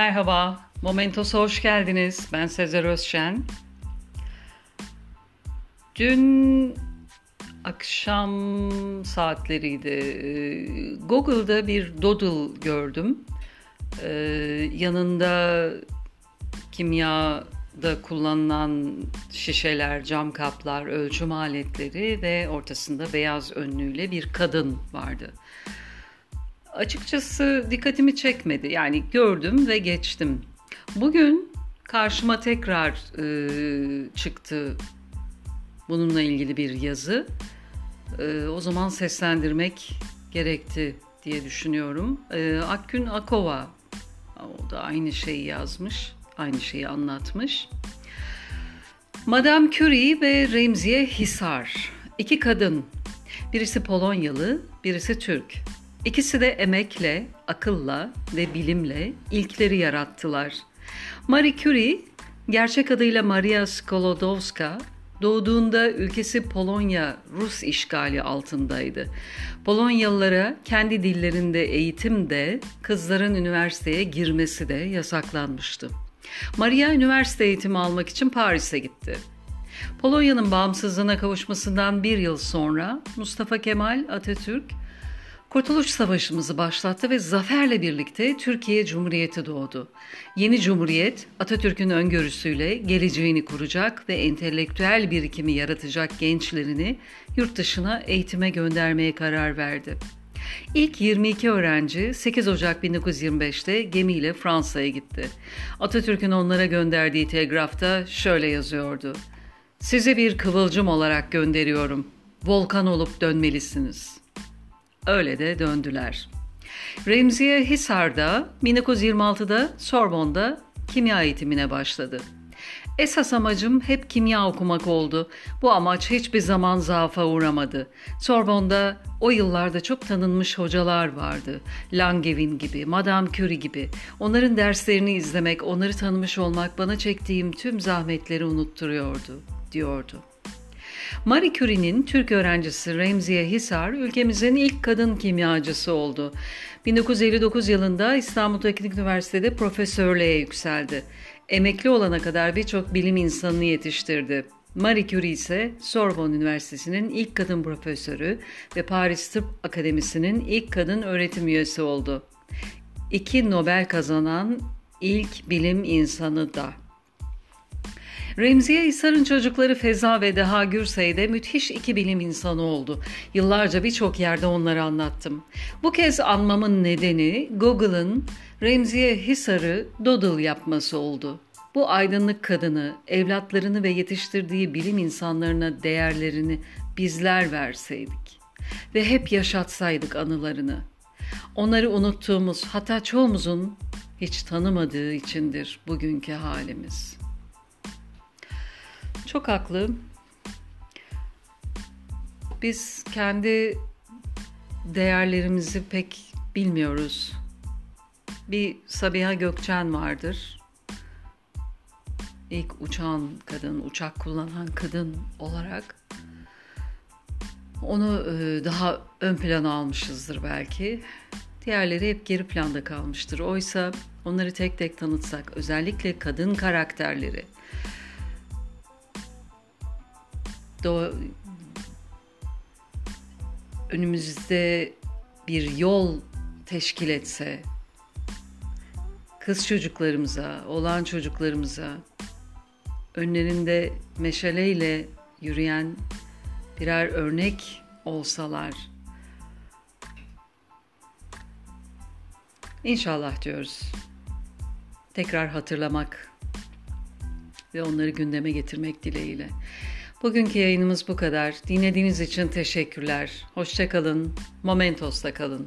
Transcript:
Merhaba, Momentos'a hoş geldiniz. Ben Sezer Özşen. Dün akşam saatleriydi. Ee, Google'da bir doodle gördüm. Ee, yanında kimyada kullanılan şişeler, cam kaplar, ölçüm aletleri ve ortasında beyaz önlüğüyle bir kadın vardı açıkçası dikkatimi çekmedi. Yani gördüm ve geçtim. Bugün karşıma tekrar e, çıktı bununla ilgili bir yazı. E, o zaman seslendirmek gerekti diye düşünüyorum. E, Akgün Akova o da aynı şeyi yazmış, aynı şeyi anlatmış. Madame Curie ve Remziye Hisar. İki kadın. Birisi Polonyalı, birisi Türk. İkisi de emekle, akılla ve bilimle ilkleri yarattılar. Marie Curie, gerçek adıyla Maria Skolodowska, doğduğunda ülkesi Polonya Rus işgali altındaydı. Polonyalılara kendi dillerinde eğitim de, kızların üniversiteye girmesi de yasaklanmıştı. Maria üniversite eğitimi almak için Paris'e gitti. Polonya'nın bağımsızlığına kavuşmasından bir yıl sonra Mustafa Kemal Atatürk Kurtuluş Savaşımızı başlattı ve zaferle birlikte Türkiye Cumhuriyeti doğdu. Yeni Cumhuriyet Atatürk'ün öngörüsüyle geleceğini kuracak ve entelektüel birikimi yaratacak gençlerini yurt dışına eğitime göndermeye karar verdi. İlk 22 öğrenci 8 Ocak 1925'te gemiyle Fransa'ya gitti. Atatürk'ün onlara gönderdiği telgrafta şöyle yazıyordu. Sizi bir kıvılcım olarak gönderiyorum. Volkan olup dönmelisiniz.'' Öyle de döndüler. Remziye Hisar'da 1926'da Sorbon'da kimya eğitimine başladı. Esas amacım hep kimya okumak oldu. Bu amaç hiçbir zaman zaafa uğramadı. Sorbon'da o yıllarda çok tanınmış hocalar vardı. Langevin gibi, Madame Curie gibi. Onların derslerini izlemek, onları tanımış olmak bana çektiğim tüm zahmetleri unutturuyordu, diyordu. Marie Curie'nin Türk öğrencisi Remziye Hisar ülkemizin ilk kadın kimyacısı oldu. 1959 yılında İstanbul Teknik Üniversitesi'de profesörlüğe yükseldi. Emekli olana kadar birçok bilim insanını yetiştirdi. Marie Curie ise Sorbonne Üniversitesi'nin ilk kadın profesörü ve Paris Tıp Akademisi'nin ilk kadın öğretim üyesi oldu. İki Nobel kazanan ilk bilim insanı da. Remziye Hisar'ın çocukları Feza ve Deha Gürsey de müthiş iki bilim insanı oldu. Yıllarca birçok yerde onları anlattım. Bu kez anmamın nedeni Google'ın Remziye Hisar'ı Doodle yapması oldu. Bu aydınlık kadını, evlatlarını ve yetiştirdiği bilim insanlarına değerlerini bizler verseydik ve hep yaşatsaydık anılarını. Onları unuttuğumuz, hatta çoğumuzun hiç tanımadığı içindir bugünkü halimiz.'' Çok haklı. Biz kendi değerlerimizi pek bilmiyoruz. Bir Sabiha Gökçen vardır. İlk uçan kadın, uçak kullanan kadın olarak. Onu e, daha ön plana almışızdır belki. Diğerleri hep geri planda kalmıştır. Oysa onları tek tek tanıtsak, özellikle kadın karakterleri, do önümüzde bir yol teşkil etse kız çocuklarımıza, olan çocuklarımıza önlerinde meşaleyle yürüyen birer örnek olsalar İnşallah diyoruz. Tekrar hatırlamak ve onları gündeme getirmek dileğiyle. Bugünkü yayınımız bu kadar. Dinlediğiniz için teşekkürler. Hoşçakalın. Momentos'ta kalın.